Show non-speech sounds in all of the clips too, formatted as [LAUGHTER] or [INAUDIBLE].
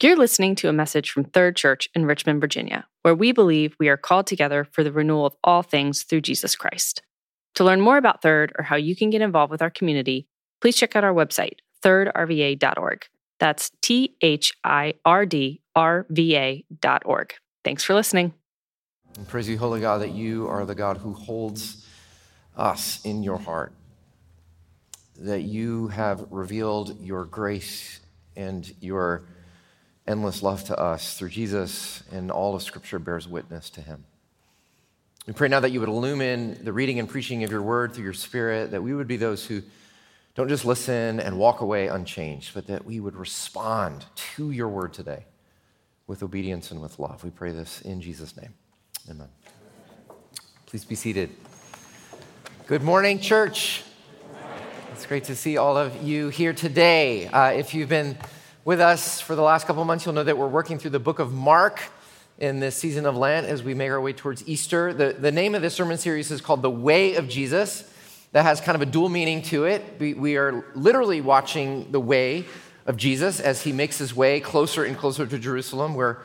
You're listening to a message from Third Church in Richmond, Virginia, where we believe we are called together for the renewal of all things through Jesus Christ. To learn more about Third or how you can get involved with our community, please check out our website, thirdrva.org. That's T H I R D R V A.org. Thanks for listening. And praise you, Holy God, that you are the God who holds us in your heart, that you have revealed your grace and your endless love to us through Jesus, and all of Scripture bears witness to him. We pray now that you would illumine the reading and preaching of your word through your spirit, that we would be those who don't just listen and walk away unchanged, but that we would respond to your word today with obedience and with love. We pray this in Jesus' name. Amen. Please be seated. Good morning, church. It's great to see all of you here today. Uh, if you've been with us for the last couple months, you'll know that we're working through the book of Mark in this season of Lent as we make our way towards Easter. The, the name of this sermon series is called The Way of Jesus. That has kind of a dual meaning to it. We, we are literally watching the way of Jesus as he makes his way closer and closer to Jerusalem, where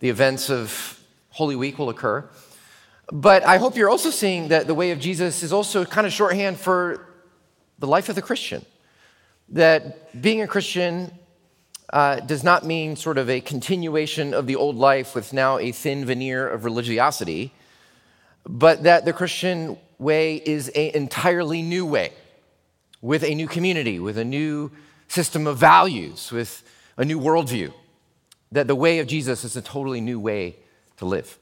the events of Holy Week will occur. But I hope you're also seeing that the way of Jesus is also kind of shorthand for the life of the Christian. That being a Christian uh, does not mean sort of a continuation of the old life with now a thin veneer of religiosity, but that the Christian way is an entirely new way with a new community, with a new system of values, with a new worldview. That the way of Jesus is a totally new way to live.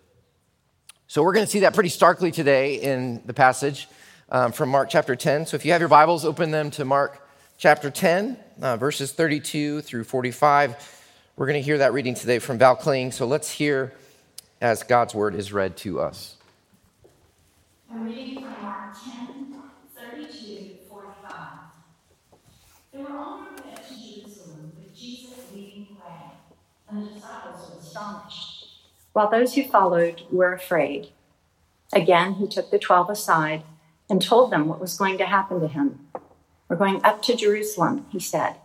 So we're going to see that pretty starkly today in the passage um, from Mark chapter 10. So if you have your Bibles, open them to Mark chapter 10, uh, verses 32 through 45. We're going to hear that reading today from Val Kling. So let's hear as God's word is read to us. I'm reading from Mark 10, 32 45. They were on their way to Jerusalem with Jesus leading the way, and the disciples were astonished, while those who followed were afraid. Again, he took the twelve aside and told them what was going to happen to him. We're going up to Jerusalem, he said,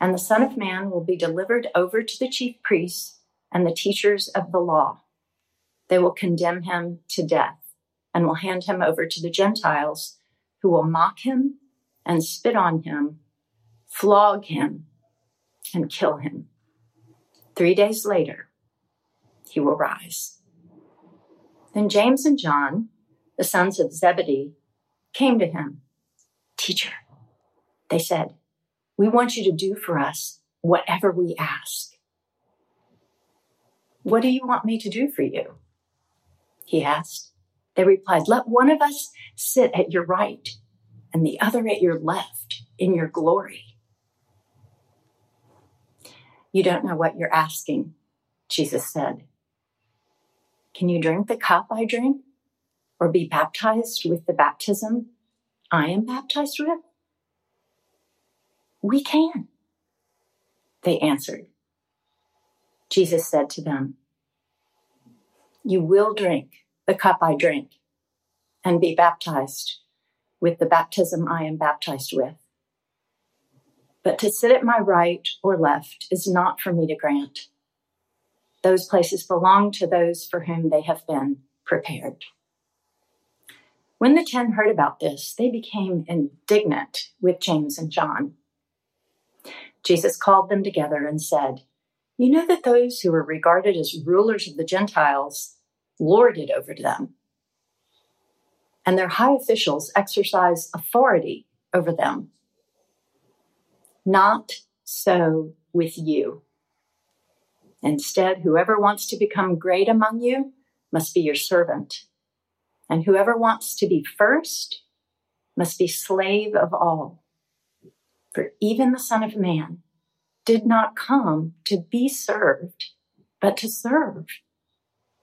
and the Son of Man will be delivered over to the chief priests and the teachers of the law. They will condemn him to death and will hand him over to the Gentiles, who will mock him and spit on him, flog him, and kill him. Three days later, he will rise. Then James and John, the sons of Zebedee, came to him. Teacher, they said, We want you to do for us whatever we ask. What do you want me to do for you? He asked. They replied, Let one of us sit at your right and the other at your left in your glory. You don't know what you're asking, Jesus said. Can you drink the cup I drink or be baptized with the baptism I am baptized with? We can. They answered. Jesus said to them, You will drink the cup I drink and be baptized with the baptism I am baptized with. But to sit at my right or left is not for me to grant. Those places belong to those for whom they have been prepared. When the ten heard about this, they became indignant with James and John. Jesus called them together and said, You know that those who are regarded as rulers of the Gentiles lord it over them, and their high officials exercise authority over them. Not so with you. Instead, whoever wants to become great among you must be your servant, and whoever wants to be first must be slave of all. For even the Son of Man did not come to be served, but to serve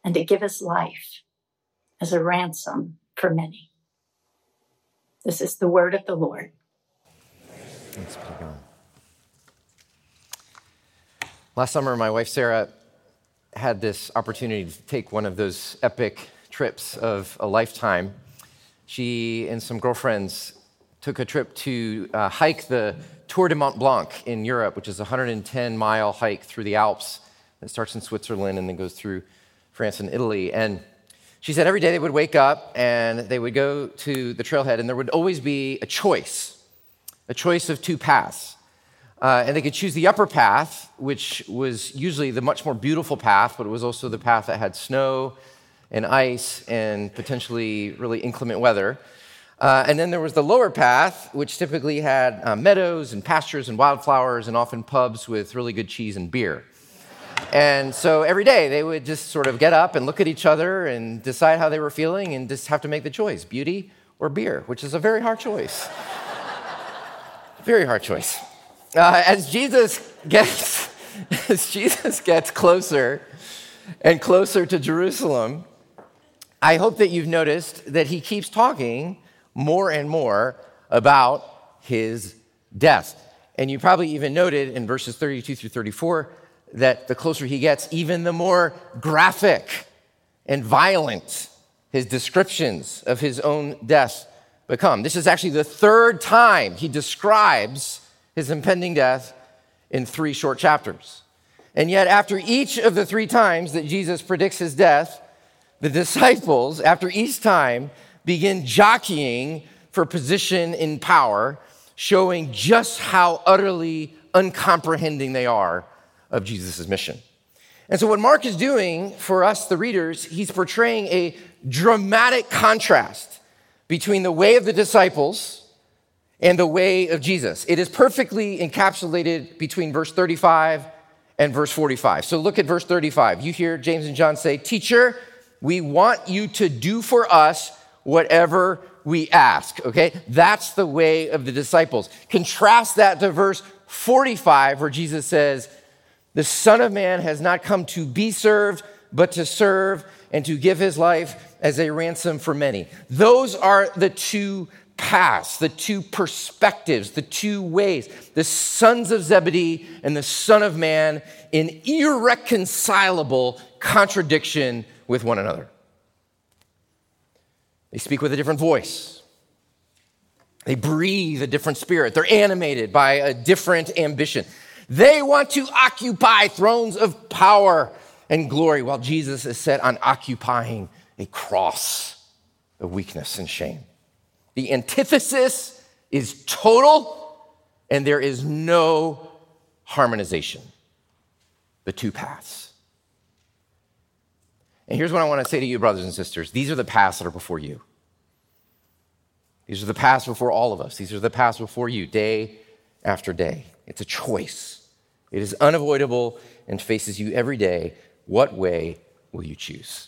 and to give his life as a ransom for many. This is the word of the Lord. Thanks be God. Last summer, my wife Sarah had this opportunity to take one of those epic trips of a lifetime. She and some girlfriends took a trip to uh, hike the Tour de Mont Blanc in Europe, which is a 110 mile hike through the Alps that starts in Switzerland and then goes through France and Italy. And she said every day they would wake up and they would go to the trailhead, and there would always be a choice, a choice of two paths. Uh, and they could choose the upper path, which was usually the much more beautiful path, but it was also the path that had snow and ice and potentially really inclement weather. Uh, and then there was the lower path, which typically had uh, meadows and pastures and wildflowers and often pubs with really good cheese and beer. And so every day they would just sort of get up and look at each other and decide how they were feeling and just have to make the choice beauty or beer, which is a very hard choice. [LAUGHS] very hard choice. Uh, as Jesus gets [LAUGHS] as Jesus gets closer and closer to Jerusalem, I hope that you've noticed that he keeps talking more and more about his death. And you probably even noted in verses 32 through 34 that the closer he gets, even the more graphic and violent his descriptions of his own death become. This is actually the third time he describes his impending death in three short chapters. And yet, after each of the three times that Jesus predicts his death, the disciples, after each time, begin jockeying for position in power, showing just how utterly uncomprehending they are of Jesus' mission. And so, what Mark is doing for us, the readers, he's portraying a dramatic contrast between the way of the disciples and the way of Jesus. It is perfectly encapsulated between verse 35 and verse 45. So, look at verse 35. You hear James and John say, Teacher, we want you to do for us whatever we ask, okay? That's the way of the disciples. Contrast that to verse 45, where Jesus says, The Son of Man has not come to be served, but to serve and to give his life as a ransom for many. Those are the two paths, the two perspectives, the two ways. The sons of Zebedee and the Son of Man in irreconcilable contradiction with one another. They speak with a different voice. They breathe a different spirit. They're animated by a different ambition. They want to occupy thrones of power and glory while Jesus is set on occupying a cross of weakness and shame. The antithesis is total, and there is no harmonization. The two paths. And here's what I want to say to you, brothers and sisters these are the paths that are before you. These are the paths before all of us. These are the paths before you, day after day. It's a choice, it is unavoidable and faces you every day. What way will you choose?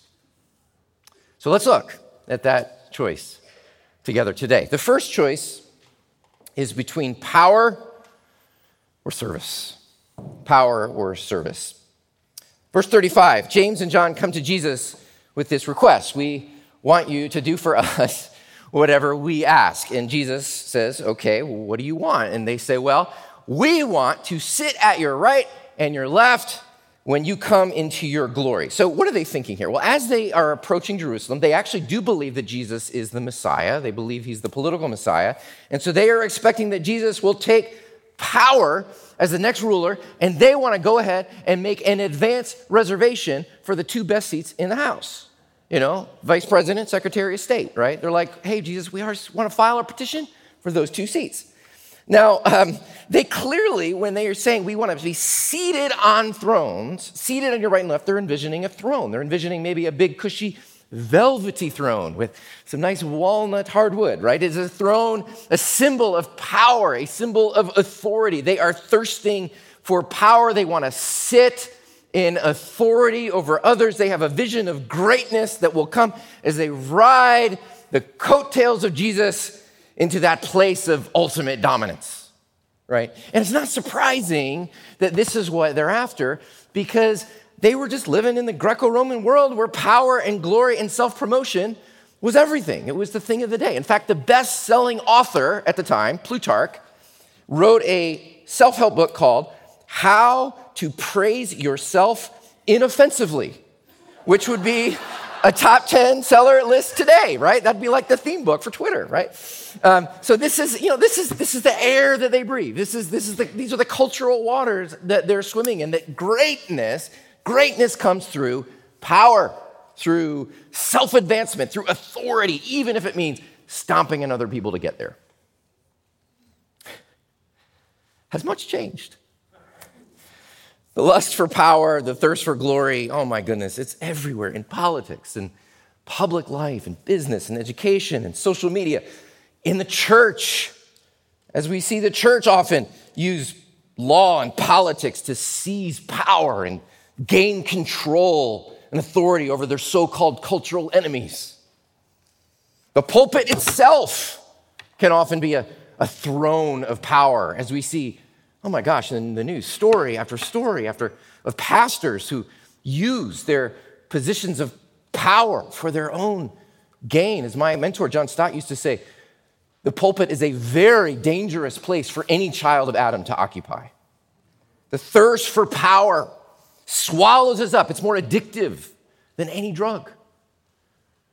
So let's look at that choice together today. The first choice is between power or service. Power or service. Verse 35 James and John come to Jesus with this request. We want you to do for [LAUGHS] us whatever we ask. And Jesus says, Okay, what do you want? And they say, Well, we want to sit at your right and your left when you come into your glory. So, what are they thinking here? Well, as they are approaching Jerusalem, they actually do believe that Jesus is the Messiah. They believe he's the political Messiah. And so they are expecting that Jesus will take power as the next ruler, and they want to go ahead and make an advance reservation for the two best seats in the House. You know, Vice President, Secretary of State, right? They're like, hey, Jesus, we want to file a petition for those two seats. Now, um, they clearly, when they are saying we want to be seated on thrones, seated on your right and left, they're envisioning a throne. They're envisioning maybe a big, cushy velvety throne with some nice walnut hardwood, right? It's a throne, a symbol of power, a symbol of authority. They are thirsting for power. They want to sit in authority over others. They have a vision of greatness that will come as they ride the coattails of Jesus into that place of ultimate dominance, right? And it's not surprising that this is what they're after because they were just living in the Greco Roman world where power and glory and self promotion was everything. It was the thing of the day. In fact, the best selling author at the time, Plutarch, wrote a self help book called How to Praise Yourself Inoffensively, which would be a top 10 seller list today, right? That'd be like the theme book for Twitter, right? Um, so this is, you know, this is, this is the air that they breathe. This is, this is the, these are the cultural waters that they're swimming in. That greatness, greatness comes through power, through self advancement, through authority, even if it means stomping on other people to get there. Has much changed? The lust for power, the thirst for glory, oh my goodness, it's everywhere in politics and public life and business and education and social media, in the church, as we see the church often use law and politics to seize power and gain control and authority over their so called cultural enemies. The pulpit itself can often be a, a throne of power, as we see oh my gosh, in the news, story after story after of pastors who use their positions of power for their own gain. As my mentor John Stott used to say, the pulpit is a very dangerous place for any child of Adam to occupy. The thirst for power swallows us up. It's more addictive than any drug.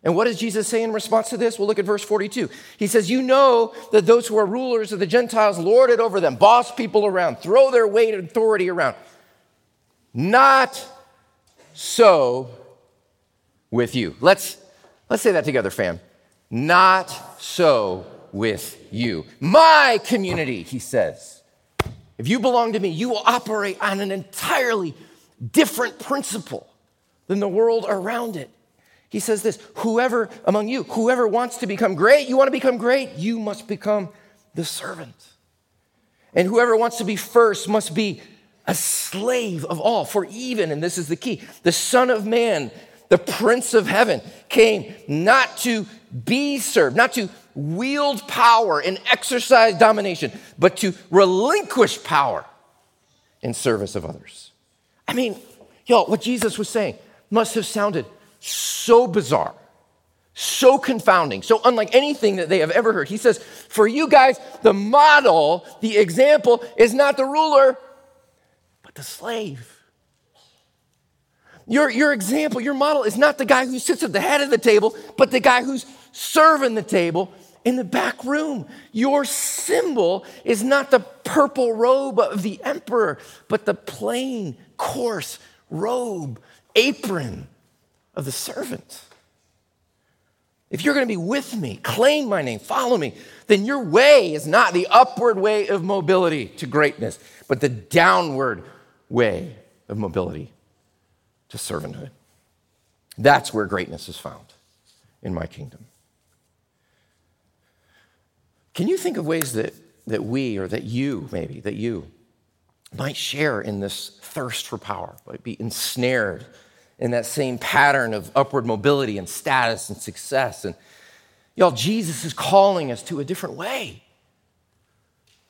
And what does Jesus say in response to this? We'll look at verse 42. He says, You know that those who are rulers of the Gentiles lord it over them, boss people around, throw their weight and authority around. Not so with you. Let's, let's say that together, fam. Not so with you. My community, he says. If you belong to me, you will operate on an entirely different principle than the world around it. He says this whoever among you, whoever wants to become great, you want to become great, you must become the servant. And whoever wants to be first must be a slave of all. For even, and this is the key, the Son of Man, the Prince of Heaven, came not to be served, not to wield power and exercise domination, but to relinquish power in service of others. I mean, y'all, what Jesus was saying must have sounded so bizarre, so confounding, so unlike anything that they have ever heard. He says, For you guys, the model, the example is not the ruler, but the slave. Your, your example, your model is not the guy who sits at the head of the table, but the guy who's serving the table in the back room. Your symbol is not the purple robe of the emperor, but the plain, coarse robe, apron of the servant. If you're going to be with me, claim my name, follow me, then your way is not the upward way of mobility to greatness, but the downward way of mobility to servanthood. That's where greatness is found in my kingdom. Can you think of ways that, that we, or that you, maybe, that you might share in this thirst for power, might be ensnared in that same pattern of upward mobility and status and success. And y'all, Jesus is calling us to a different way.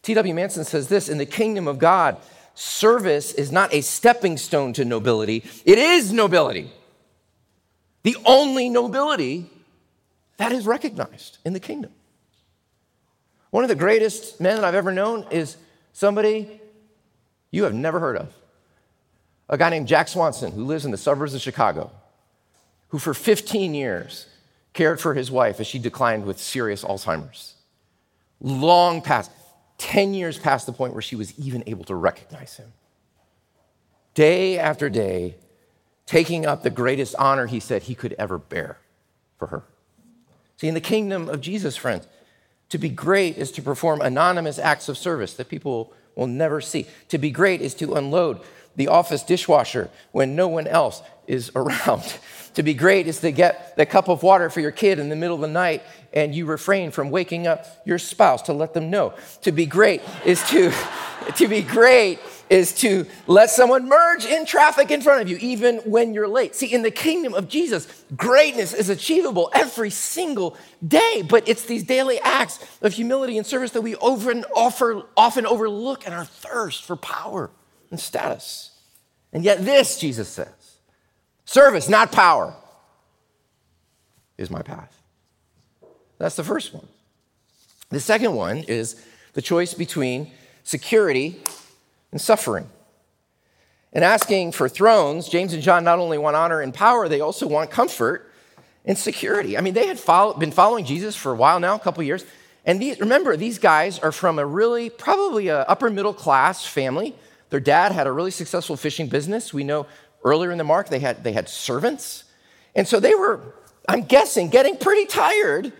T.W. Manson says this In the kingdom of God, service is not a stepping stone to nobility, it is nobility. The only nobility that is recognized in the kingdom. One of the greatest men that I've ever known is somebody you have never heard of a guy named Jack Swanson who lives in the suburbs of Chicago, who for 15 years cared for his wife as she declined with serious Alzheimer's. Long past, 10 years past the point where she was even able to recognize him. Day after day, taking up the greatest honor he said he could ever bear for her. See, in the kingdom of Jesus, friends, to be great is to perform anonymous acts of service that people will never see. To be great is to unload the office dishwasher when no one else is [LAUGHS] around. to be great is to get the cup of water for your kid in the middle of the night and you refrain from waking up your spouse to let them know. To be great is to [LAUGHS] to be great is to let someone merge in traffic in front of you even when you're late. See, in the kingdom of Jesus, greatness is achievable every single day, but it's these daily acts of humility and service that we often, offer, often overlook in our thirst for power and status. And yet, this, Jesus says, service, not power, is my path. That's the first one. The second one is the choice between security and suffering. In asking for thrones, James and John not only want honor and power, they also want comfort and security. I mean, they had follow, been following Jesus for a while now, a couple years. And these, remember, these guys are from a really, probably a upper middle class family. Their dad had a really successful fishing business. We know earlier in the mark they had, they had servants. And so they were, I'm guessing, getting pretty tired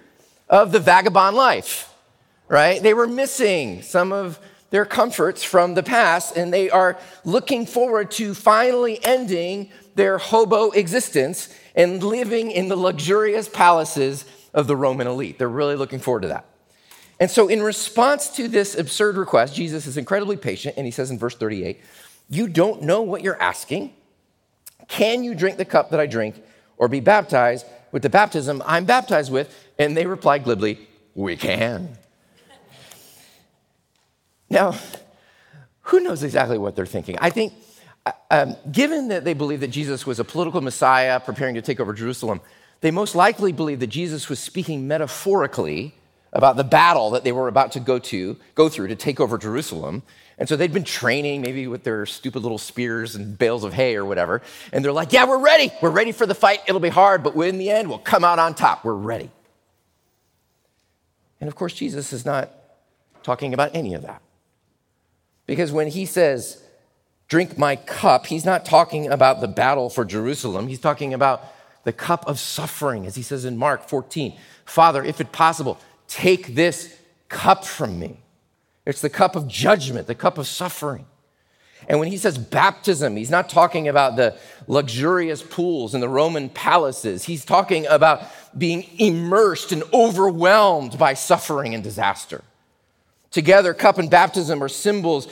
of the vagabond life, right? They were missing some of their comforts from the past, and they are looking forward to finally ending their hobo existence and living in the luxurious palaces of the Roman elite. They're really looking forward to that. And so, in response to this absurd request, Jesus is incredibly patient, and he says in verse 38, You don't know what you're asking. Can you drink the cup that I drink or be baptized with the baptism I'm baptized with? And they reply glibly, We can. Now, who knows exactly what they're thinking? I think, um, given that they believe that Jesus was a political Messiah preparing to take over Jerusalem, they most likely believe that Jesus was speaking metaphorically about the battle that they were about to go to, go through to take over Jerusalem. And so they'd been training, maybe with their stupid little spears and bales of hay or whatever. And they're like, yeah, we're ready. We're ready for the fight. It'll be hard, but in the end, we'll come out on top. We're ready. And of course, Jesus is not talking about any of that. Because when he says, drink my cup, he's not talking about the battle for Jerusalem. He's talking about the cup of suffering, as he says in Mark 14. Father, if it possible, take this cup from me. It's the cup of judgment, the cup of suffering. And when he says baptism, he's not talking about the luxurious pools in the Roman palaces. He's talking about being immersed and overwhelmed by suffering and disaster. Together, cup and baptism are symbols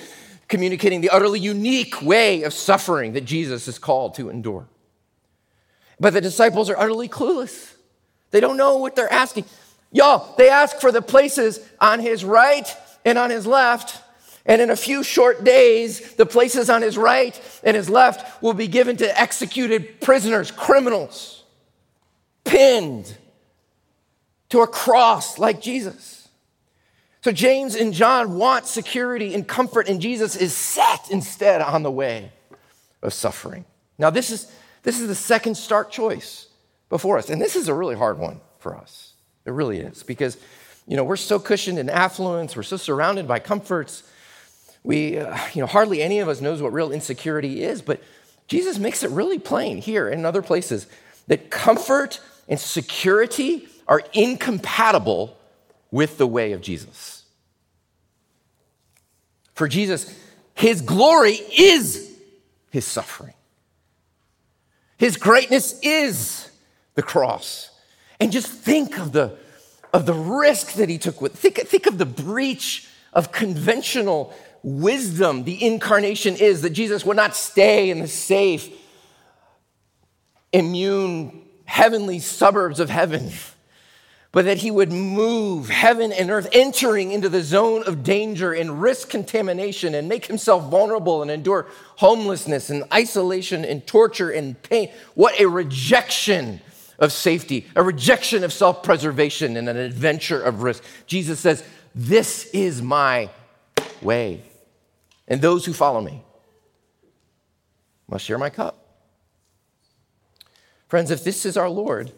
communicating the utterly unique way of suffering that Jesus is called to endure. But the disciples are utterly clueless. They don't know what they're asking. Y'all, they ask for the places on his right and on his left. And in a few short days, the places on his right and his left will be given to executed prisoners, criminals, pinned to a cross like Jesus. So James and John want security and comfort, and Jesus is set instead on the way of suffering. Now, this is, this is the second stark choice before us, and this is a really hard one for us. It really is, because you know, we're so cushioned in affluence, we're so surrounded by comforts. We, uh, you know, hardly any of us knows what real insecurity is, but Jesus makes it really plain here and in other places that comfort and security are incompatible with the way of Jesus. For Jesus, his glory is his suffering. His greatness is the cross. And just think of the, of the risk that he took with, think, think of the breach of conventional wisdom the incarnation is that Jesus would not stay in the safe, immune, heavenly suburbs of heaven but that he would move heaven and earth, entering into the zone of danger and risk contamination and make himself vulnerable and endure homelessness and isolation and torture and pain. What a rejection of safety, a rejection of self preservation and an adventure of risk. Jesus says, This is my way. And those who follow me must share my cup. Friends, if this is our Lord,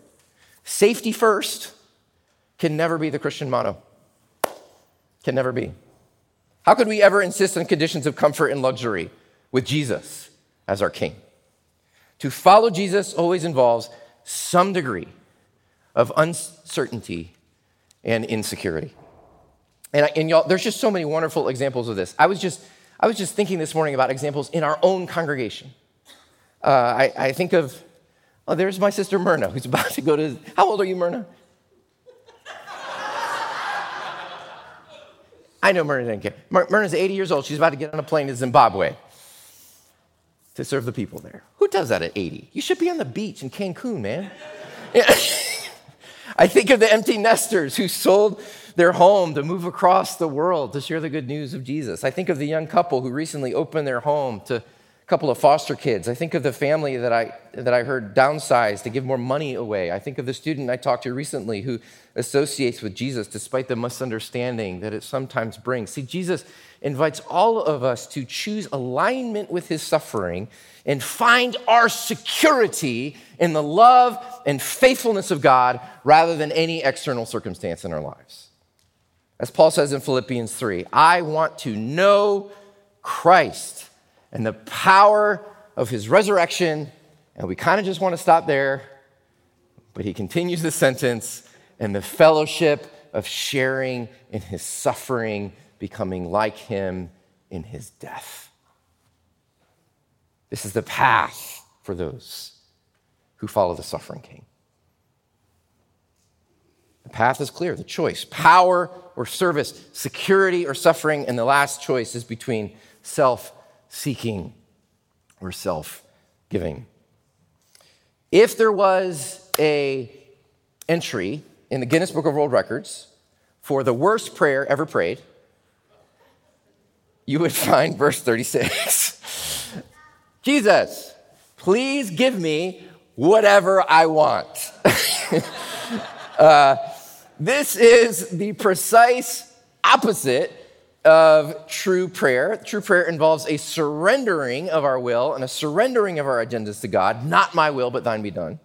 safety first can never be the Christian motto. Can never be. How could we ever insist on conditions of comfort and luxury with Jesus as our king? To follow Jesus always involves some degree of uncertainty and insecurity. And, I, and y'all, there's just so many wonderful examples of this. I was just, I was just thinking this morning about examples in our own congregation. Uh, I, I think of, oh, there's my sister Myrna, who's about to go to, how old are you, Myrna? I know Myrna didn't care. Myrna's 80 years old. She's about to get on a plane to Zimbabwe to serve the people there. Who does that at 80? You should be on the beach in Cancun, man. [LAUGHS] I think of the empty nesters who sold their home to move across the world to share the good news of Jesus. I think of the young couple who recently opened their home to couple of foster kids. I think of the family that I, that I heard downsize to give more money away. I think of the student I talked to recently who associates with Jesus despite the misunderstanding that it sometimes brings. See, Jesus invites all of us to choose alignment with his suffering and find our security in the love and faithfulness of God rather than any external circumstance in our lives. As Paul says in Philippians 3, I want to know Christ and the power of his resurrection. And we kind of just want to stop there, but he continues the sentence and the fellowship of sharing in his suffering, becoming like him in his death. This is the path for those who follow the suffering king. The path is clear, the choice power or service, security or suffering, and the last choice is between self seeking or self giving. If there was a entry in the Guinness Book of World Records for the worst prayer ever prayed, you would find verse 36. [LAUGHS] Jesus, please give me whatever I want. [LAUGHS] uh, this is the precise opposite of true prayer. True prayer involves a surrendering of our will and a surrendering of our agendas to God. Not my will, but thine be done.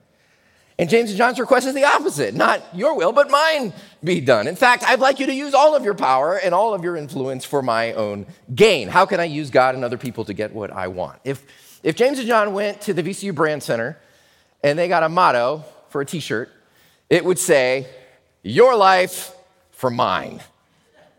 And James and John's request is the opposite. Not your will, but mine be done. In fact, I'd like you to use all of your power and all of your influence for my own gain. How can I use God and other people to get what I want? If, if James and John went to the VCU Brand Center and they got a motto for a t shirt, it would say, Your life for mine,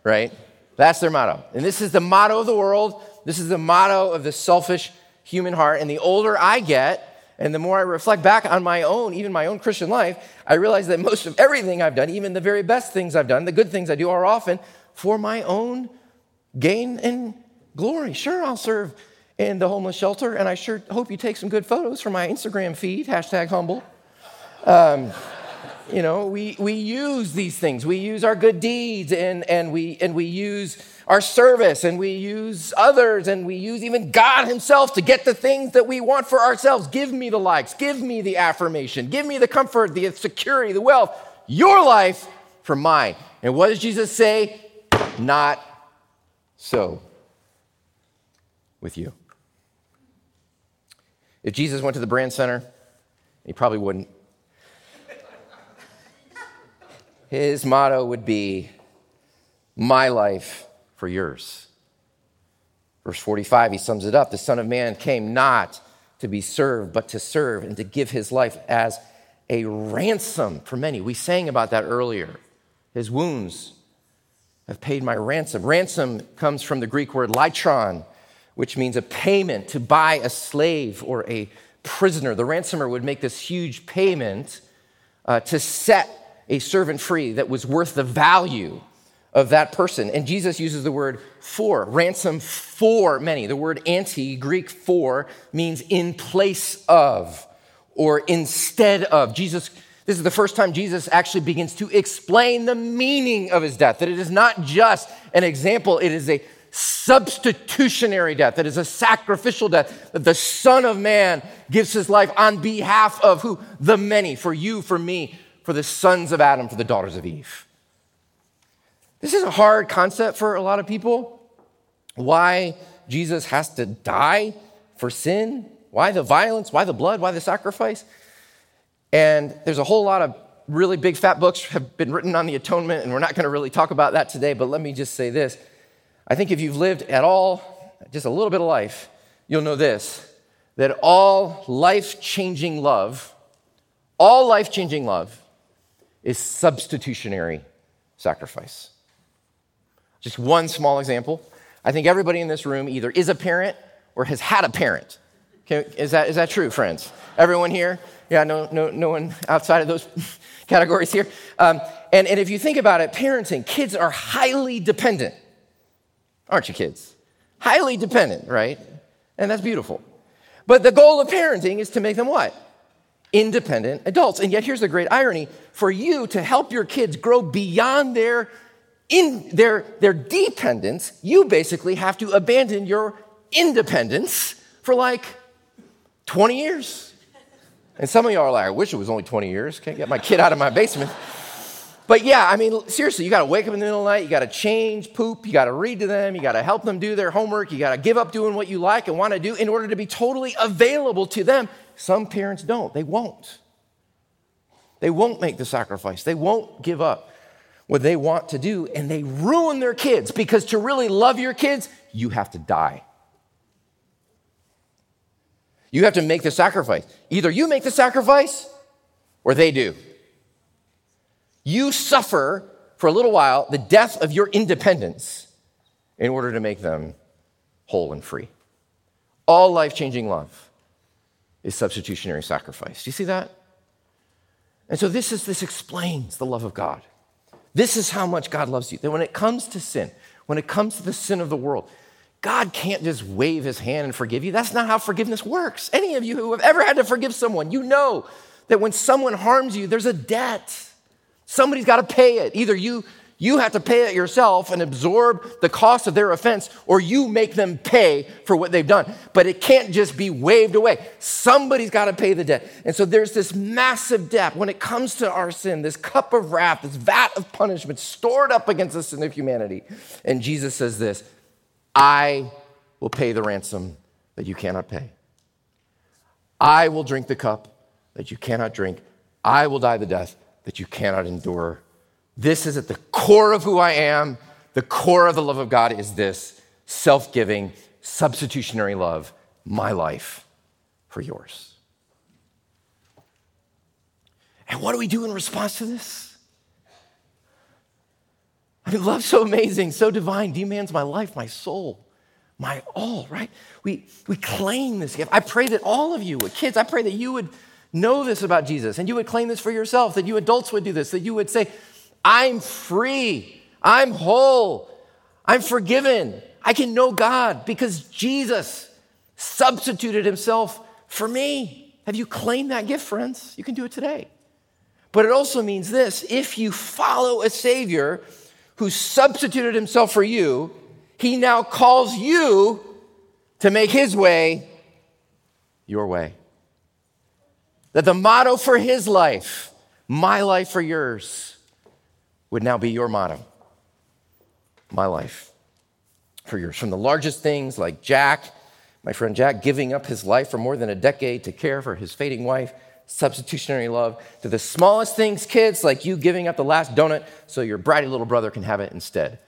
right? That's their motto. And this is the motto of the world. This is the motto of the selfish human heart. And the older I get, and the more I reflect back on my own, even my own Christian life, I realize that most of everything I've done, even the very best things I've done, the good things I do, are often for my own gain and glory. Sure, I'll serve in the homeless shelter, and I sure hope you take some good photos for my Instagram feed, hashtag humble. Um, you know, we, we use these things. We use our good deeds and, and, we, and we use our service and we use others and we use even God Himself to get the things that we want for ourselves. Give me the likes, give me the affirmation, give me the comfort, the security, the wealth, your life for mine. And what does Jesus say? Not so with you. If Jesus went to the brand center, he probably wouldn't his motto would be, My life for yours. Verse 45, he sums it up The Son of Man came not to be served, but to serve and to give his life as a ransom for many. We sang about that earlier. His wounds have paid my ransom. Ransom comes from the Greek word litron, which means a payment to buy a slave or a prisoner. The ransomer would make this huge payment uh, to set a servant free that was worth the value of that person. And Jesus uses the word for, ransom for many. The word anti, Greek for, means in place of or instead of. Jesus, this is the first time Jesus actually begins to explain the meaning of his death, that it is not just an example, it is a substitutionary death, that is a sacrificial death, that the Son of Man gives his life on behalf of who? The many, for you, for me, for the sons of Adam, for the daughters of Eve. This is a hard concept for a lot of people. Why Jesus has to die for sin? Why the violence? Why the blood? Why the sacrifice? And there's a whole lot of really big fat books have been written on the atonement, and we're not going to really talk about that today, but let me just say this. I think if you've lived at all, just a little bit of life, you'll know this that all life changing love, all life changing love is substitutionary sacrifice. Just one small example. I think everybody in this room either is a parent or has had a parent. is, that, is that true, friends? Everyone here? Yeah, no, no, no one outside of those [LAUGHS] categories here. Um, and, and if you think about it, parenting, kids are highly dependent. Aren't you, kids? Highly dependent, right? And that's beautiful. But the goal of parenting is to make them what? Independent adults. And yet, here's the great irony for you to help your kids grow beyond their, in, their, their dependence, you basically have to abandon your independence for like 20 years. And some of y'all are like, I wish it was only 20 years. Can't get my kid out of my basement. But yeah, I mean, seriously, you got to wake up in the middle of the night, you got to change, poop, you got to read to them, you got to help them do their homework, you got to give up doing what you like and want to do in order to be totally available to them. Some parents don't, they won't. They won't make the sacrifice, they won't give up what they want to do, and they ruin their kids because to really love your kids, you have to die. You have to make the sacrifice. Either you make the sacrifice or they do. You suffer for a little while the death of your independence in order to make them whole and free. All life changing love is substitutionary sacrifice. Do you see that? And so this is this explains the love of God. This is how much God loves you. That when it comes to sin, when it comes to the sin of the world, God can't just wave his hand and forgive you. That's not how forgiveness works. Any of you who have ever had to forgive someone, you know that when someone harms you, there's a debt. Somebody's got to pay it. Either you you have to pay it yourself and absorb the cost of their offense, or you make them pay for what they've done. But it can't just be waved away. Somebody's got to pay the debt. And so there's this massive debt when it comes to our sin, this cup of wrath, this vat of punishment stored up against the sin of humanity. And Jesus says this I will pay the ransom that you cannot pay. I will drink the cup that you cannot drink. I will die the death that you cannot endure. This is at the core of who I am. The core of the love of God is this self giving, substitutionary love, my life for yours. And what do we do in response to this? I mean, love's so amazing, so divine, demands my life, my soul, my all, right? We, we claim this gift. I pray that all of you, kids, I pray that you would know this about Jesus and you would claim this for yourself, that you adults would do this, that you would say, I'm free, I'm whole, I'm forgiven, I can know God because Jesus substituted himself for me. Have you claimed that gift, friends? You can do it today. But it also means this if you follow a Savior who substituted himself for you, he now calls you to make his way your way. That the motto for his life, my life for yours, would now be your motto. My life for yours. From the largest things like Jack, my friend Jack, giving up his life for more than a decade to care for his fading wife, substitutionary love, to the smallest things, kids, like you giving up the last donut so your bratty little brother can have it instead.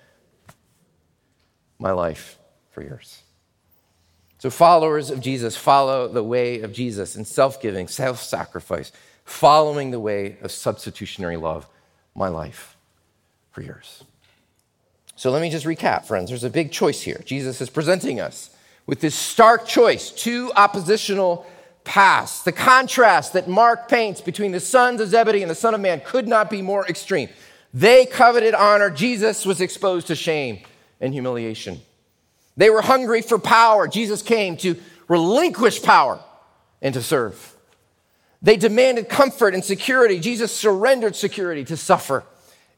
My life for yours. So, followers of Jesus follow the way of Jesus in self giving, self sacrifice, following the way of substitutionary love, my life for yours. So, let me just recap, friends. There's a big choice here. Jesus is presenting us with this stark choice, two oppositional paths. The contrast that Mark paints between the sons of Zebedee and the Son of Man could not be more extreme. They coveted honor, Jesus was exposed to shame and humiliation. They were hungry for power. Jesus came to relinquish power and to serve. They demanded comfort and security. Jesus surrendered security to suffer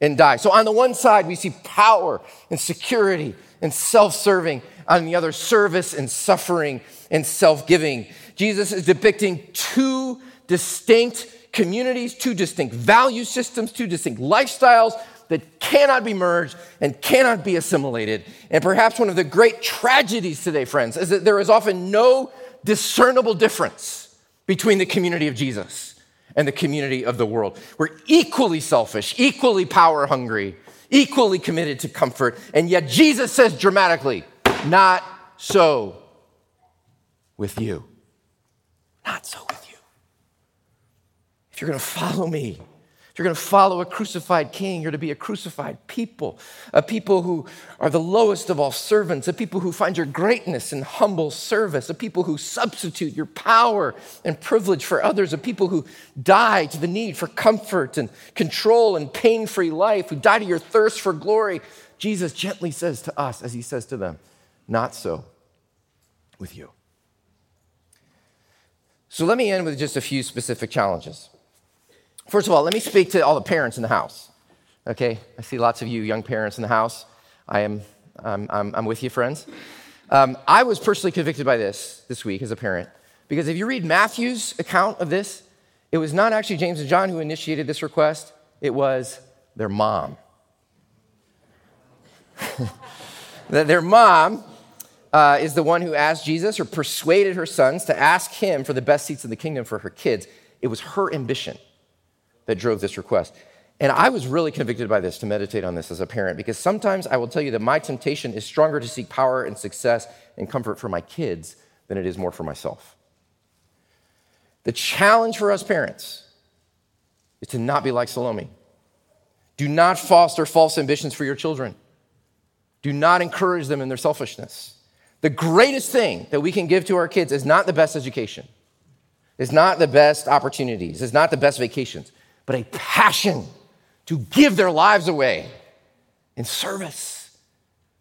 and die. So, on the one side, we see power and security and self serving. On the other, service and suffering and self giving. Jesus is depicting two distinct communities, two distinct value systems, two distinct lifestyles that cannot be merged and cannot be assimilated. And perhaps one of the great tragedies today, friends, is that there is often no discernible difference between the community of Jesus and the community of the world. We're equally selfish, equally power hungry, equally committed to comfort. And yet Jesus says dramatically, not so with you. Not so with you. If you're going to follow me, you're going to follow a crucified king, you're to be a crucified people, a people who are the lowest of all servants, a people who find your greatness in humble service, a people who substitute your power and privilege for others, a people who die to the need for comfort and control and pain free life, who die to your thirst for glory. Jesus gently says to us, as he says to them, Not so with you. So let me end with just a few specific challenges. First of all, let me speak to all the parents in the house. Okay, I see lots of you young parents in the house. I am, I'm, I'm, I'm with you, friends. Um, I was personally convicted by this this week as a parent because if you read Matthew's account of this, it was not actually James and John who initiated this request, it was their mom. [LAUGHS] their mom uh, is the one who asked Jesus or persuaded her sons to ask him for the best seats in the kingdom for her kids. It was her ambition that drove this request. And I was really convicted by this to meditate on this as a parent because sometimes I will tell you that my temptation is stronger to seek power and success and comfort for my kids than it is more for myself. The challenge for us parents is to not be like Salome. Do not foster false ambitions for your children. Do not encourage them in their selfishness. The greatest thing that we can give to our kids is not the best education, is not the best opportunities, is not the best vacations, but a passion to give their lives away in service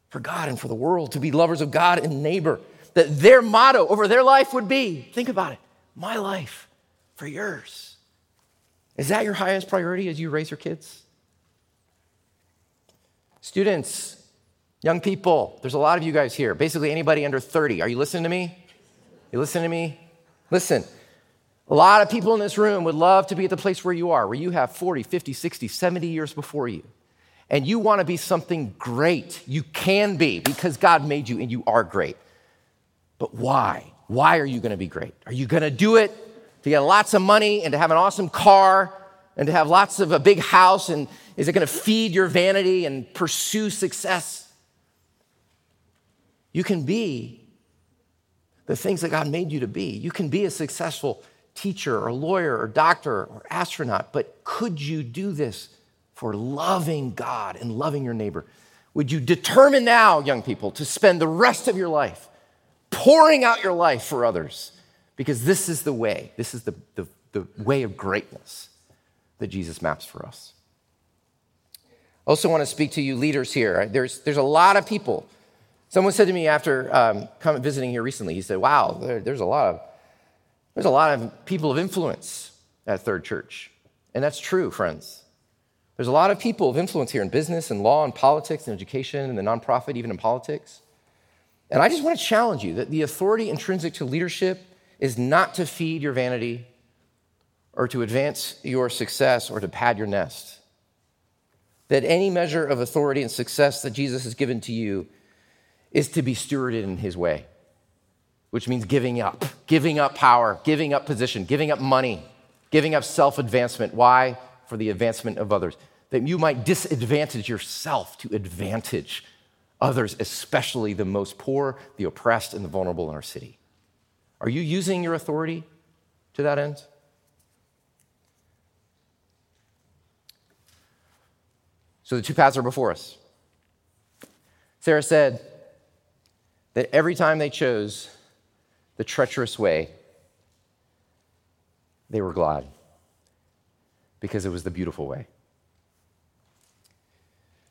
for God and for the world, to be lovers of God and neighbor. That their motto over their life would be think about it, my life for yours. Is that your highest priority as you raise your kids? Students, young people, there's a lot of you guys here. Basically, anybody under 30. Are you listening to me? You listening to me? Listen, a lot of people in this room would love to be at the place where you are, where you have 40, 50, 60, 70 years before you. And you want to be something great. You can be because God made you and you are great. But why? Why are you going to be great? Are you going to do it to get lots of money and to have an awesome car and to have lots of a big house? And is it going to feed your vanity and pursue success? You can be the things that God made you to be. You can be a successful teacher or lawyer or doctor or astronaut, but could you do this for loving God and loving your neighbor? Would you determine now, young people, to spend the rest of your life pouring out your life for others? Because this is the way, this is the, the, the way of greatness that Jesus maps for us. I also want to speak to you leaders here. There's, there's a lot of people. Someone said to me after um, coming, visiting here recently, he said, Wow, there, there's a lot of there's a lot of people of influence at Third Church. And that's true, friends. There's a lot of people of influence here in business and law and politics and education and the nonprofit, even in politics. And I just want to challenge you that the authority intrinsic to leadership is not to feed your vanity or to advance your success or to pad your nest. That any measure of authority and success that Jesus has given to you is to be stewarded in his way which means giving up, giving up power, giving up position, giving up money, giving up self advancement. Why? For the advancement of others. That you might disadvantage yourself to advantage others, especially the most poor, the oppressed, and the vulnerable in our city. Are you using your authority to that end? So the two paths are before us. Sarah said that every time they chose the treacherous way, they were glad because it was the beautiful way.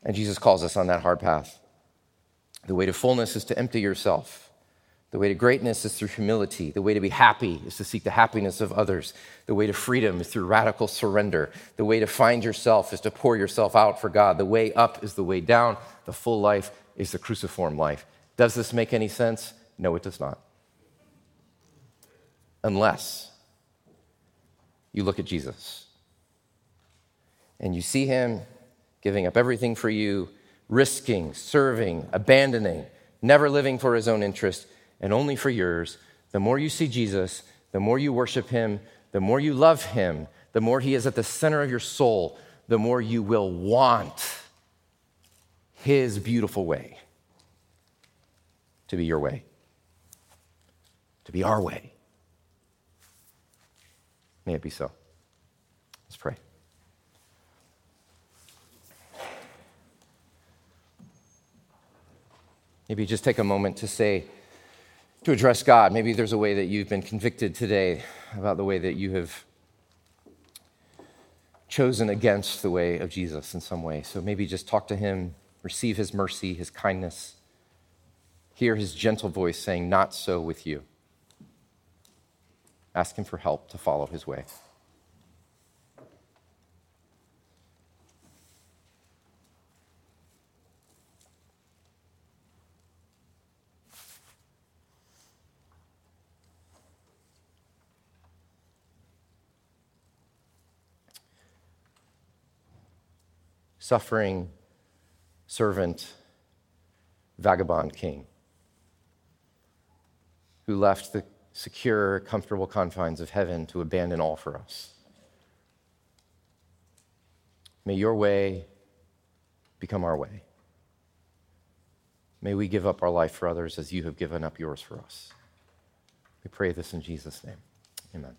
And Jesus calls us on that hard path. The way to fullness is to empty yourself. The way to greatness is through humility. The way to be happy is to seek the happiness of others. The way to freedom is through radical surrender. The way to find yourself is to pour yourself out for God. The way up is the way down. The full life is the cruciform life. Does this make any sense? No, it does not unless you look at Jesus and you see him giving up everything for you, risking, serving, abandoning, never living for his own interest and only for yours. The more you see Jesus, the more you worship him, the more you love him, the more he is at the center of your soul, the more you will want his beautiful way to be your way, to be our way. May it be so. Let's pray. Maybe just take a moment to say, to address God. Maybe there's a way that you've been convicted today about the way that you have chosen against the way of Jesus in some way. So maybe just talk to him, receive his mercy, his kindness, hear his gentle voice saying, Not so with you. Ask Him for help to follow His way. Suffering servant, vagabond king who left the secure, comfortable confines of heaven to abandon all for us. May your way become our way. May we give up our life for others as you have given up yours for us. We pray this in Jesus' name. Amen.